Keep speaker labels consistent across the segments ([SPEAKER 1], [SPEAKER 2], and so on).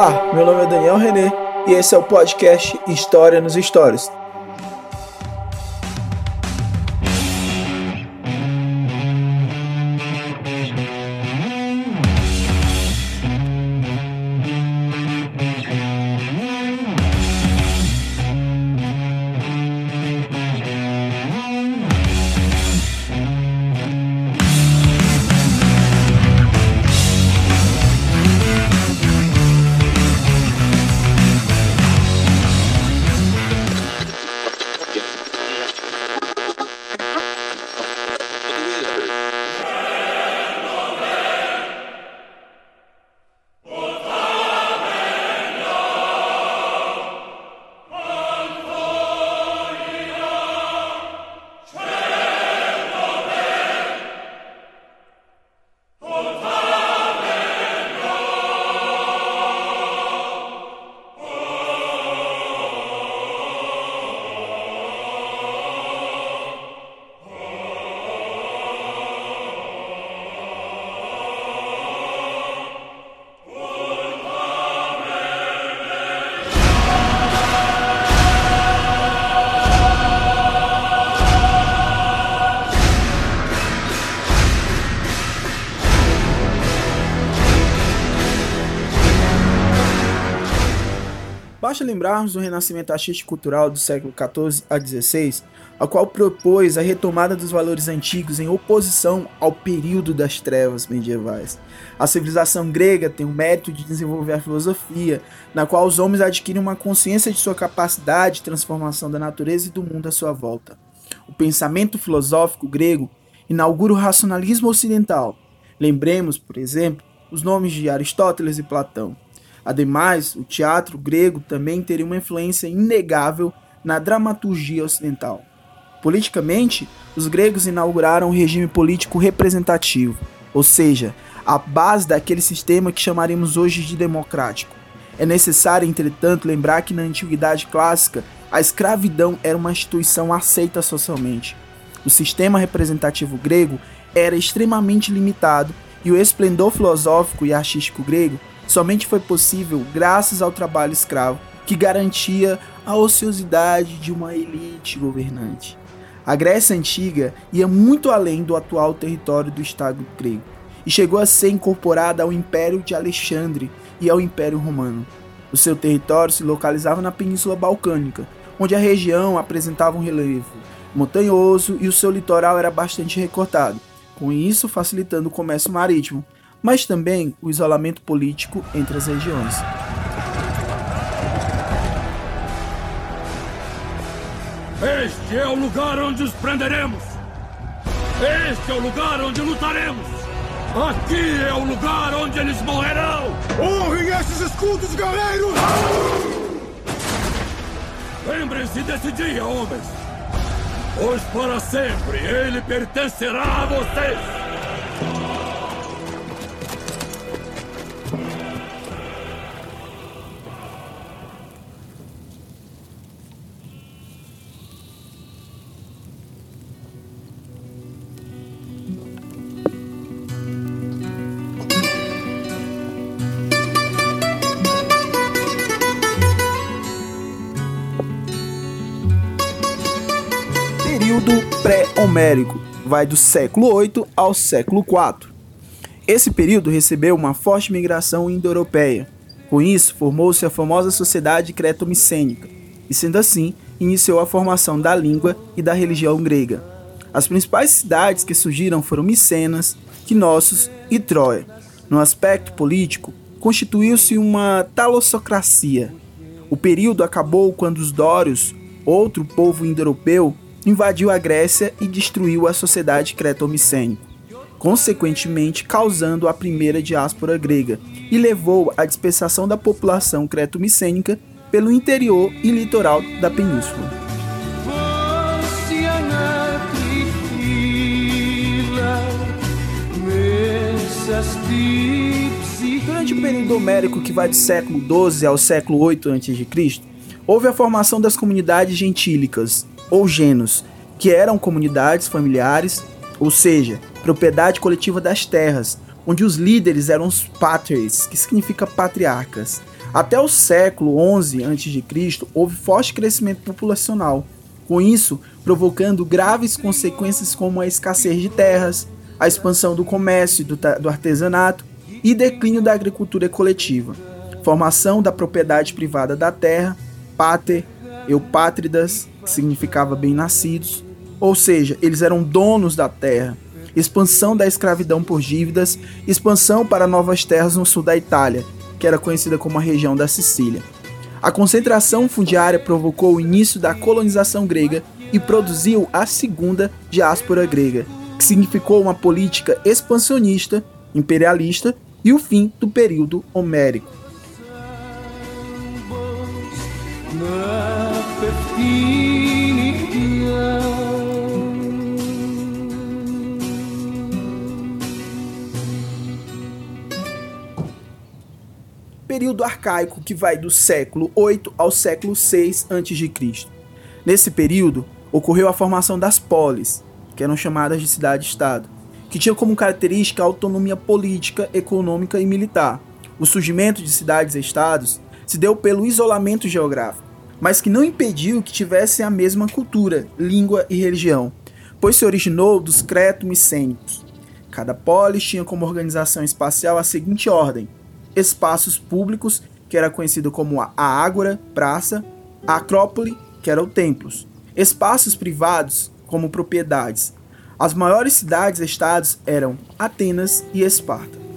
[SPEAKER 1] Olá, meu nome é Daniel René e esse é o podcast História nos Stories. Basta lembrarmos do renascimento artístico-cultural do século XIV a XVI, a qual propôs a retomada dos valores antigos em oposição ao período das trevas medievais. A civilização grega tem o mérito de desenvolver a filosofia, na qual os homens adquirem uma consciência de sua capacidade de transformação da natureza e do mundo à sua volta. O pensamento filosófico grego inaugura o racionalismo ocidental. Lembremos, por exemplo, os nomes de Aristóteles e Platão. Ademais, o teatro grego também teria uma influência inegável na dramaturgia ocidental. Politicamente, os gregos inauguraram um regime político representativo, ou seja, a base daquele sistema que chamaríamos hoje de democrático. É necessário, entretanto, lembrar que na antiguidade clássica, a escravidão era uma instituição aceita socialmente. O sistema representativo grego era extremamente limitado e o esplendor filosófico e artístico grego somente foi possível graças ao trabalho escravo, que garantia a ociosidade de uma elite governante. A Grécia Antiga ia muito além do atual território do Estado grego e chegou a ser incorporada ao Império de Alexandre e ao Império Romano. O seu território se localizava na Península Balcânica, onde a região apresentava um relevo montanhoso e o seu litoral era bastante recortado, com isso facilitando o comércio marítimo, mas também o isolamento político entre as regiões.
[SPEAKER 2] Este é o lugar onde os prenderemos! Este é o lugar onde lutaremos! Aqui é o lugar onde eles morrerão!
[SPEAKER 3] Honrem esses escudos, guerreiros!
[SPEAKER 2] Lembrem-se desse dia, homens! Pois para sempre ele pertencerá a vocês!
[SPEAKER 1] Pré-homérico, vai do século 8 ao século 4. Esse período recebeu uma forte migração indo-europeia. Com isso, formou-se a famosa sociedade creto-micênica, e sendo assim, iniciou a formação da língua e da religião grega. As principais cidades que surgiram foram Micenas, Knossos e Troia. No aspecto político, constituiu-se uma talossocracia. O período acabou quando os dórios, outro povo indo-europeu, invadiu a Grécia e destruiu a sociedade creto-micênica, consequentemente causando a primeira diáspora grega, e levou à dispersação da população creto-micênica pelo interior e litoral da península. Durante o período homérico que vai do século 12 ao século 8 a.C., houve a formação das comunidades gentílicas, ou genos, que eram comunidades familiares, ou seja, propriedade coletiva das terras, onde os líderes eram os patres, que significa patriarcas. Até o século XI a.C., houve forte crescimento populacional, com isso provocando graves consequências como a escassez de terras, a expansão do comércio e do, do artesanato e declínio da agricultura coletiva, formação da propriedade privada da terra, pater, eupátridas, que significava bem-nascidos, ou seja, eles eram donos da terra, expansão da escravidão por dívidas, expansão para novas terras no sul da Itália, que era conhecida como a região da Sicília. A concentração fundiária provocou o início da colonização grega e produziu a segunda diáspora grega, que significou uma política expansionista, imperialista e o fim do período homérico. Período arcaico que vai do século 8 ao século 6 a.C. Nesse período, ocorreu a formação das polis, que eram chamadas de cidade-estado, que tinham como característica a autonomia política, econômica e militar. O surgimento de cidades e estados se deu pelo isolamento geográfico, mas que não impediu que tivessem a mesma cultura, língua e religião, pois se originou dos creto-micênicos. Cada polis tinha como organização espacial a seguinte ordem: espaços públicos, que era conhecido como a ágora, praça, a acrópole, que era o templos, espaços privados, como propriedades. As maiores cidades-estados eram Atenas e Esparta.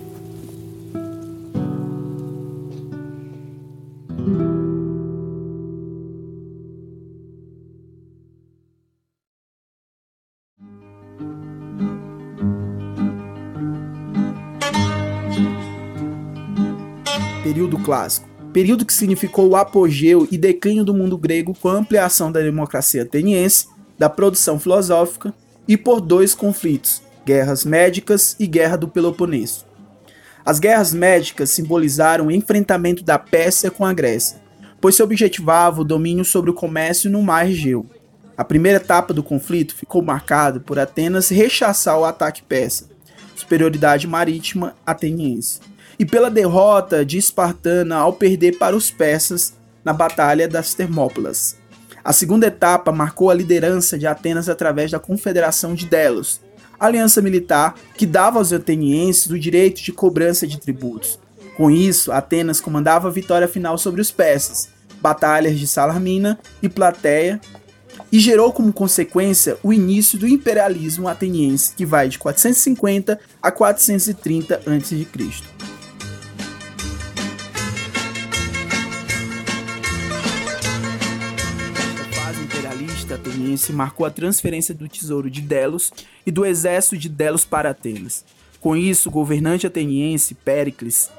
[SPEAKER 1] Clássico período que significou o apogeu e declínio do mundo grego com a ampliação da democracia ateniense, da produção filosófica e por dois conflitos, guerras médicas e guerra do Peloponeso. As guerras médicas simbolizaram o enfrentamento da Pérsia com a Grécia, pois se objetivava o domínio sobre o comércio no mar Egeu. A primeira etapa do conflito ficou marcada por Atenas rechaçar o ataque persa, superioridade marítima ateniense e pela derrota de Espartana ao perder para os persas na Batalha das Termópilas. A segunda etapa marcou a liderança de Atenas através da Confederação de Delos, aliança militar que dava aos atenienses o direito de cobrança de tributos. Com isso, Atenas comandava a vitória final sobre os persas, batalhas de Salamina e Plateia, e gerou como consequência o início do imperialismo ateniense, que vai de 450 a 430 a.C. ateniense marcou a transferência do tesouro de Delos e do exército de Delos para Atenas. Com isso, o governante ateniense Péricles,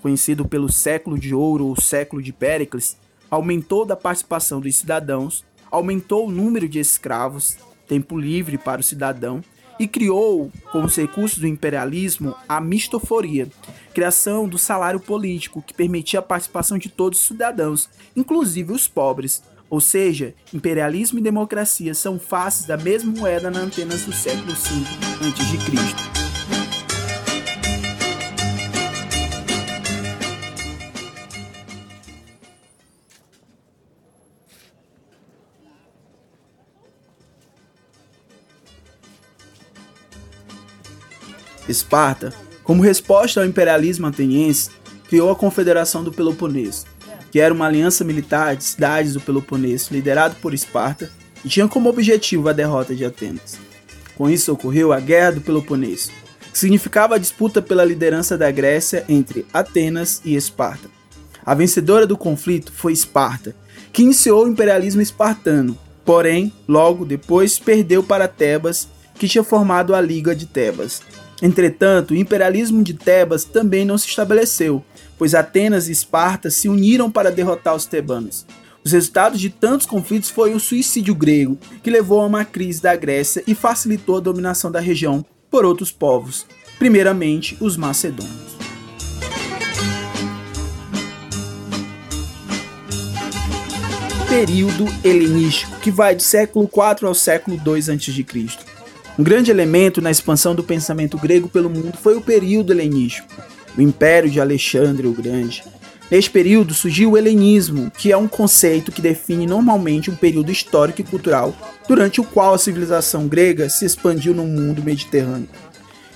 [SPEAKER 1] conhecido pelo século de ouro ou século de Péricles, aumentou da participação dos cidadãos, aumentou o número de escravos, tempo livre para o cidadão, e criou, com os recursos do imperialismo, a mistoforia, criação do salário político que permitia a participação de todos os cidadãos, inclusive os pobres, ou seja, imperialismo e democracia são faces da mesma moeda na antenas do século V a.C. Esparta, como resposta ao imperialismo ateniense, criou a Confederação do Peloponeso, que era uma aliança militar de cidades do Peloponeso liderado por Esparta e tinha como objetivo a derrota de Atenas. Com isso ocorreu a Guerra do Peloponeso, que significava a disputa pela liderança da Grécia entre Atenas e Esparta. A vencedora do conflito foi Esparta, que iniciou o imperialismo espartano, porém, logo depois perdeu para Tebas, que tinha formado a Liga de Tebas. Entretanto, o imperialismo de Tebas também não se estabeleceu, pois Atenas e Esparta se uniram para derrotar os tebanos. Os resultados de tantos conflitos foi o suicídio grego, que levou a uma crise da Grécia e facilitou a dominação da região por outros povos, primeiramente os macedônios. Período helenístico, que vai do século IV ao século II a.C. Um grande elemento na expansão do pensamento grego pelo mundo foi o período helenístico o Império de Alexandre o Grande. Neste período surgiu o helenismo, que é um conceito que define normalmente um período histórico e cultural durante o qual a civilização grega se expandiu no mundo mediterrâneo,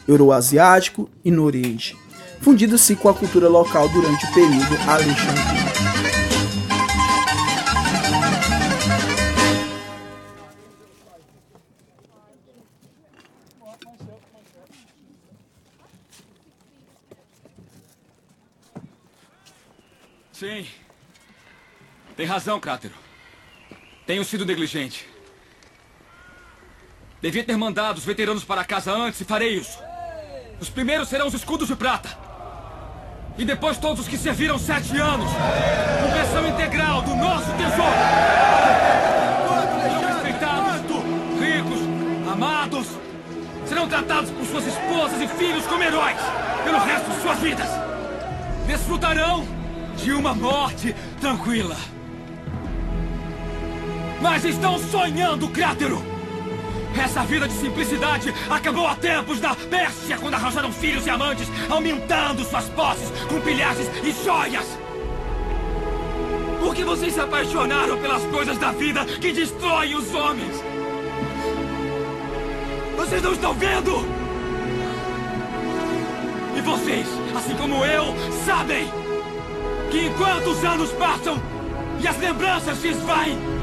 [SPEAKER 1] euroasiático e no Oriente, fundindo-se com a cultura local durante o período alexandrino.
[SPEAKER 4] Tem razão, Crátero. Tenho sido negligente. Devia ter mandado os veteranos para casa antes e farei isso. Os primeiros serão os escudos de prata. E depois todos os que serviram sete anos. Conversão integral do nosso tesouro. Serão respeitados, ricos, amados. Serão tratados por suas esposas e filhos como heróis pelo resto de suas vidas. Desfrutarão de uma morte tranquila. Mas estão sonhando, Crátero! Essa vida de simplicidade acabou há tempos na Pérsia, quando arranjaram filhos e amantes, aumentando suas posses com pilhagens e joias! Por que vocês se apaixonaram pelas coisas da vida que destroem os homens? Vocês não estão vendo? E vocês, assim como eu, sabem que enquanto os anos passam e as lembranças se esvaem,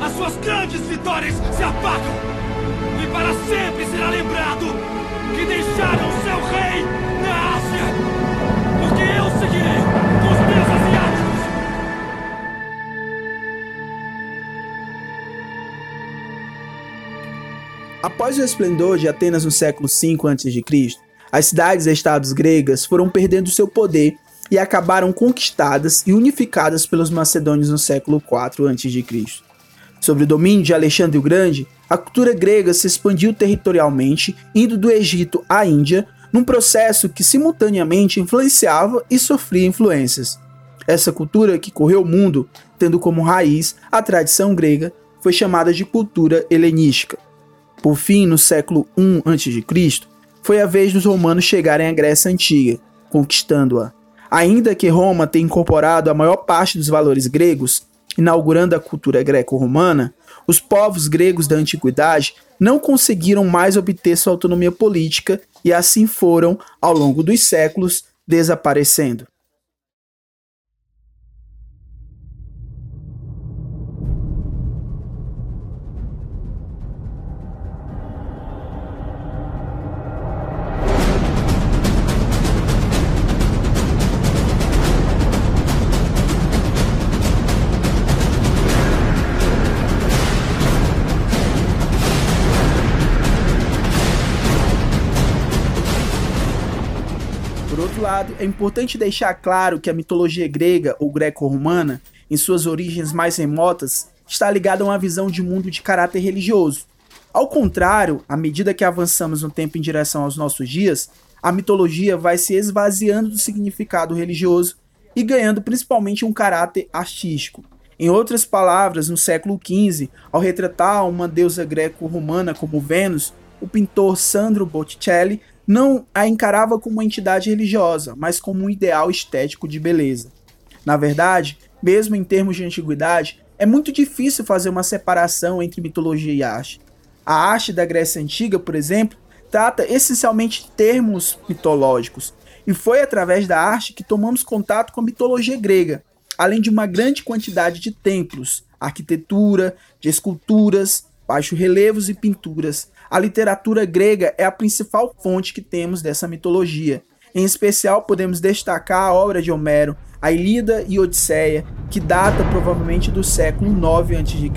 [SPEAKER 4] as suas grandes vitórias se apagam. E para sempre será lembrado que deixaram seu rei na Ásia. Porque eu seguirei com os meus asiáticos.
[SPEAKER 1] Após o esplendor de Atenas no século V a.C., as cidades e estados gregas foram perdendo seu poder e acabaram conquistadas e unificadas pelos macedônios no século IV a.C. Sob o domínio de Alexandre o Grande, a cultura grega se expandiu territorialmente, indo do Egito à Índia, num processo que simultaneamente influenciava e sofria influências. Essa cultura que correu o mundo, tendo como raiz a tradição grega, foi chamada de cultura helenística. Por fim, no século I a.C., foi a vez dos romanos chegarem à Grécia Antiga, conquistando-a. Ainda que Roma tenha incorporado a maior parte dos valores gregos, inaugurando a cultura greco-romana, os povos gregos da antiguidade não conseguiram mais obter sua autonomia política e assim foram, ao longo dos séculos, desaparecendo. Lado, é importante deixar claro que a mitologia grega ou greco-romana, em suas origens mais remotas, está ligada a uma visão de mundo de caráter religioso. Ao contrário, à medida que avançamos no tempo em direção aos nossos dias, a mitologia vai se esvaziando do significado religioso e ganhando principalmente um caráter artístico. Em outras palavras, no século XV, ao retratar uma deusa greco-romana como Vênus, o pintor Sandro Botticelli não a encarava como uma entidade religiosa, mas como um ideal estético de beleza. Na verdade, mesmo em termos de antiguidade, é muito difícil fazer uma separação entre mitologia e arte. A arte da Grécia Antiga, por exemplo, trata essencialmente termos mitológicos, e foi através da arte que tomamos contato com a mitologia grega, além de uma grande quantidade de templos, arquitetura, de esculturas, baixo-relevos e pinturas, a literatura grega é a principal fonte que temos dessa mitologia. Em especial, podemos destacar a obra de Homero, a Ilíada e Odisseia, que data provavelmente do século 9 a.C.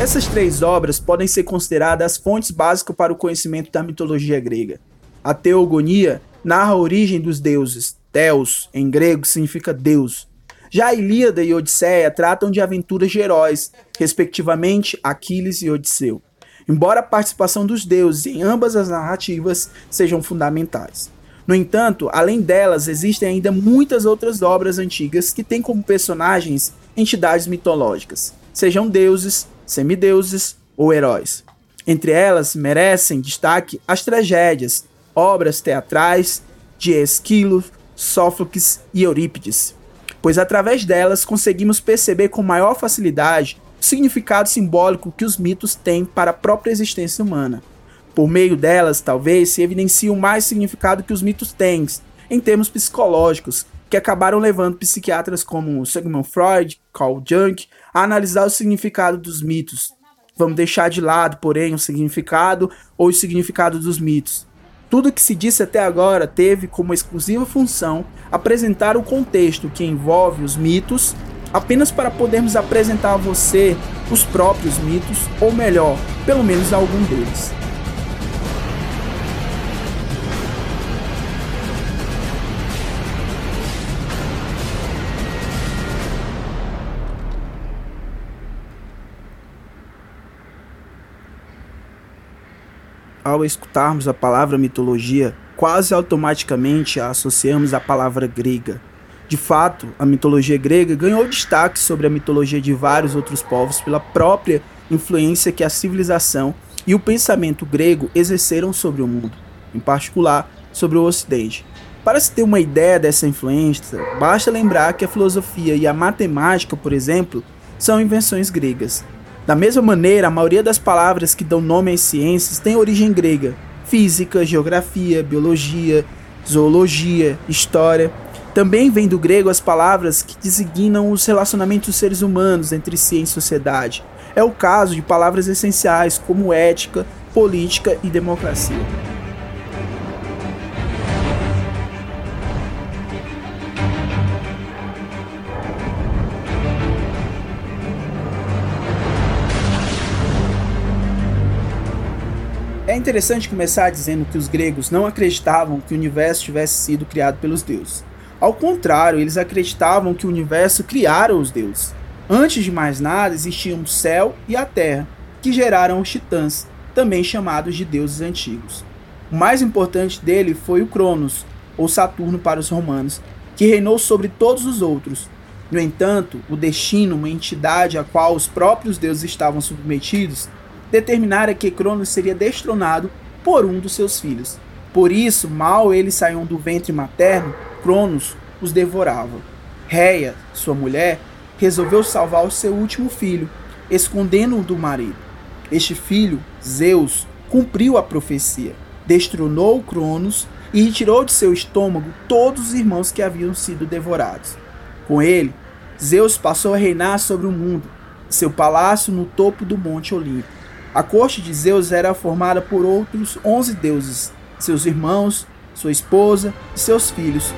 [SPEAKER 1] Essas três obras podem ser consideradas as fontes básicas para o conhecimento da mitologia grega. A Teogonia narra a origem dos deuses, Deus, em grego, significa Deus. Já a Ilíada e Odisseia tratam de aventuras de heróis, respectivamente Aquiles e Odisseu, embora a participação dos deuses em ambas as narrativas sejam fundamentais. No entanto, além delas, existem ainda muitas outras obras antigas que têm como personagens entidades mitológicas, sejam deuses, semideuses ou heróis. Entre elas, merecem destaque as tragédias, obras teatrais de Esquilo, Sófocles e Eurípides, pois através delas conseguimos perceber com maior facilidade o significado simbólico que os mitos têm para a própria existência humana. Por meio delas, talvez se evidencie o mais significado que os mitos têm, em termos psicológicos, que acabaram levando psiquiatras como Sigmund Freud, Carl Jung a analisar o significado dos mitos. Vamos deixar de lado, porém, o significado ou o significado dos mitos. Tudo que se disse até agora teve como exclusiva função apresentar o contexto que envolve os mitos, apenas para podermos apresentar a você os próprios mitos, ou melhor, pelo menos algum deles. Ao escutarmos a palavra mitologia, quase automaticamente a associamos à palavra grega. De fato, a mitologia grega ganhou destaque sobre a mitologia de vários outros povos pela própria influência que a civilização e o pensamento grego exerceram sobre o mundo, em particular sobre o Ocidente. Para se ter uma ideia dessa influência, basta lembrar que a filosofia e a matemática, por exemplo, são invenções gregas. Da mesma maneira, a maioria das palavras que dão nome às ciências tem origem grega: física, geografia, biologia, zoologia, história. Também vem do grego as palavras que designam os relacionamentos dos seres humanos entre si em sociedade. É o caso de palavras essenciais como ética, política e democracia. É interessante começar dizendo que os gregos não acreditavam que o universo tivesse sido criado pelos deuses. Ao contrário, eles acreditavam que o universo criara os deuses. Antes de mais nada, existiam o céu e a terra, que geraram os titãs, também chamados de deuses antigos. O mais importante dele foi o Cronos, ou Saturno para os romanos, que reinou sobre todos os outros. No entanto, o destino, uma entidade a qual os próprios deuses estavam submetidos, determinara que Cronos seria destronado por um dos seus filhos. Por isso, mal eles saíam do ventre materno, Cronos os devorava. Reia, sua mulher, resolveu salvar o seu último filho, escondendo-o do marido. Este filho, Zeus, cumpriu a profecia, destronou Cronos e retirou de seu estômago todos os irmãos que haviam sido devorados. Com ele, Zeus passou a reinar sobre o mundo, seu palácio no topo do Monte Olimpo. A corte de Zeus era formada por outros onze deuses, seus irmãos, sua esposa e seus filhos,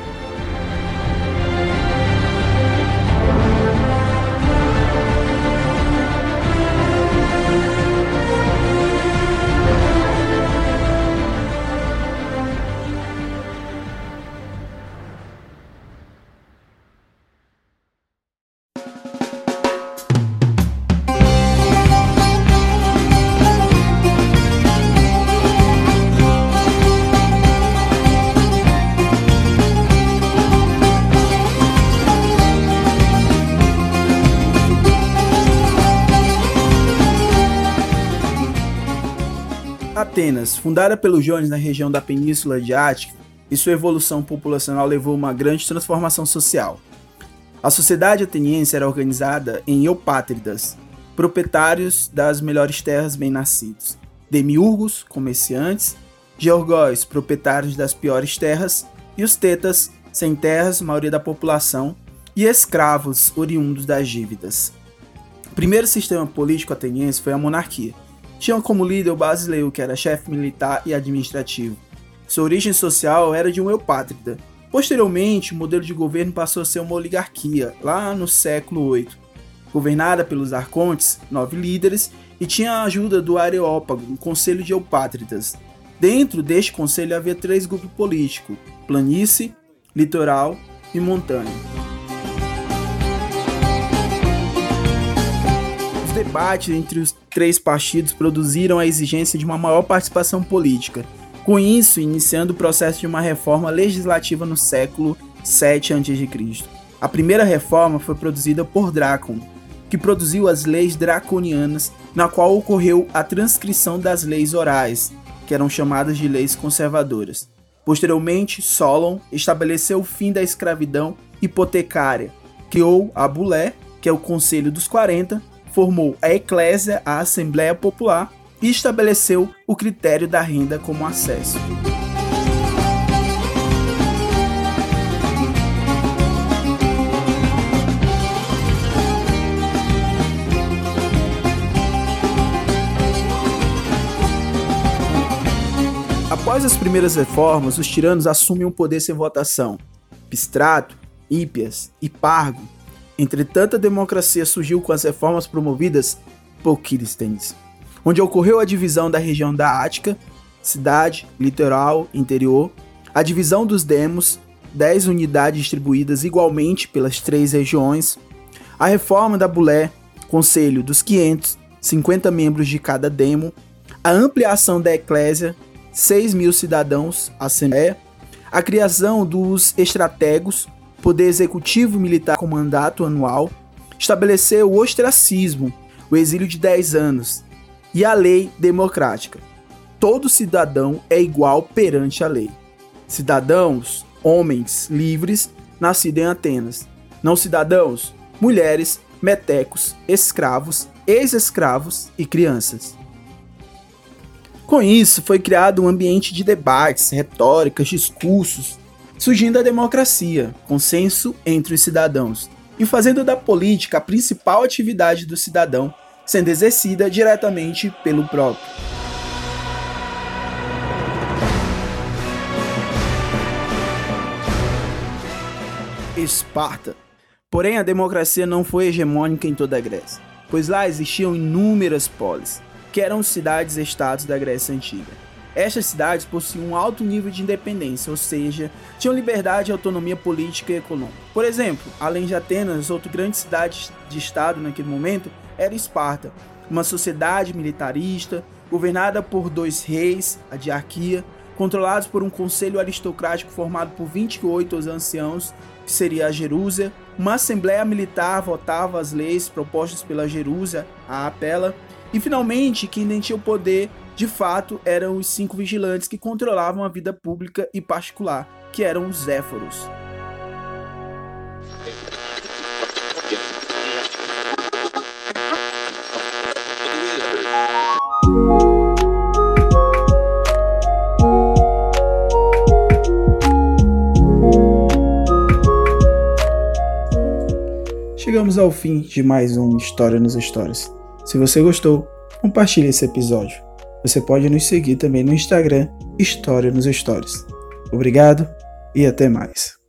[SPEAKER 1] Atenas, fundada pelos Jones na região da Península Adriática, e sua evolução populacional levou a uma grande transformação social. A sociedade ateniense era organizada em eupátridas, proprietários das melhores terras bem-nascidos, demiurgos, comerciantes, georgóis, proprietários das piores terras, e os tetas, sem terras, maioria da população, e escravos, oriundos das dívidas. O primeiro sistema político ateniense foi a monarquia, tinham como líder o Basileu, que era chefe militar e administrativo. Sua origem social era de um eupátrida. Posteriormente, o modelo de governo passou a ser uma oligarquia, lá no século VIII. Governada pelos arcontes, nove líderes, e tinha a ajuda do Areópago, um conselho de eupátridas. Dentro deste conselho havia três grupos políticos: planície, litoral e montanha. Debates entre os três partidos produziram a exigência de uma maior participação política, com isso iniciando o processo de uma reforma legislativa no século 7 a.C. A primeira reforma foi produzida por Drácon, que produziu as leis draconianas, na qual ocorreu a transcrição das leis orais, que eram chamadas de leis conservadoras. Posteriormente, Solon estabeleceu o fim da escravidão hipotecária, criou a Bulé, que é o Conselho dos 40, formou a Eclésia, a Assembleia Popular, e estabeleceu o critério da renda como acesso. Após as primeiras reformas, os tiranos assumem o poder sem votação. Pistrato, Hípias e Pargo. Entretanto, a democracia surgiu com as reformas promovidas por Quiristens, onde ocorreu a divisão da região da Ática, cidade, litoral, interior, a divisão dos demos, 10 unidades distribuídas igualmente pelas três regiões, a reforma da Bulé, conselho dos 500, 50 membros de cada demo, a ampliação da eclésia, 6 mil cidadãos, Assembleia, a criação dos estrategos, poder executivo militar com mandato anual, estabeleceu o ostracismo, o exílio de 10 anos, e a lei democrática. Todo cidadão é igual perante a lei. Cidadãos, homens livres, nascidos em Atenas. Não cidadãos, mulheres, metecos, escravos, ex-escravos e crianças. Com isso, foi criado um ambiente de debates, retóricas, discursos, surgindo a democracia, consenso entre os cidadãos, e fazendo da política a principal atividade do cidadão, sendo exercida diretamente pelo próprio. Esparta. Porém, a democracia não foi hegemônica em toda a Grécia, pois lá existiam inúmeras polis, que eram cidades-estados da Grécia Antiga. Estas cidades possuíam um alto nível de independência, ou seja, tinham liberdade e autonomia política e econômica. Por exemplo, além de Atenas, outra grande cidade de estado naquele momento era Esparta, uma sociedade militarista governada por dois reis, a diarquia, controlados por um conselho aristocrático formado por 28 anciãos, que seria a Jerúsia. Uma assembleia militar votava as leis propostas pela Jerúsia, a Apela, e finalmente, quem tinha o poder de fato eram os cinco vigilantes que controlavam a vida pública e particular, que eram os Zéforos. Chegamos ao fim de mais um História nos Histórias. Se você gostou, compartilhe esse episódio. Você pode nos seguir também no Instagram História nos Stories. Obrigado e até mais.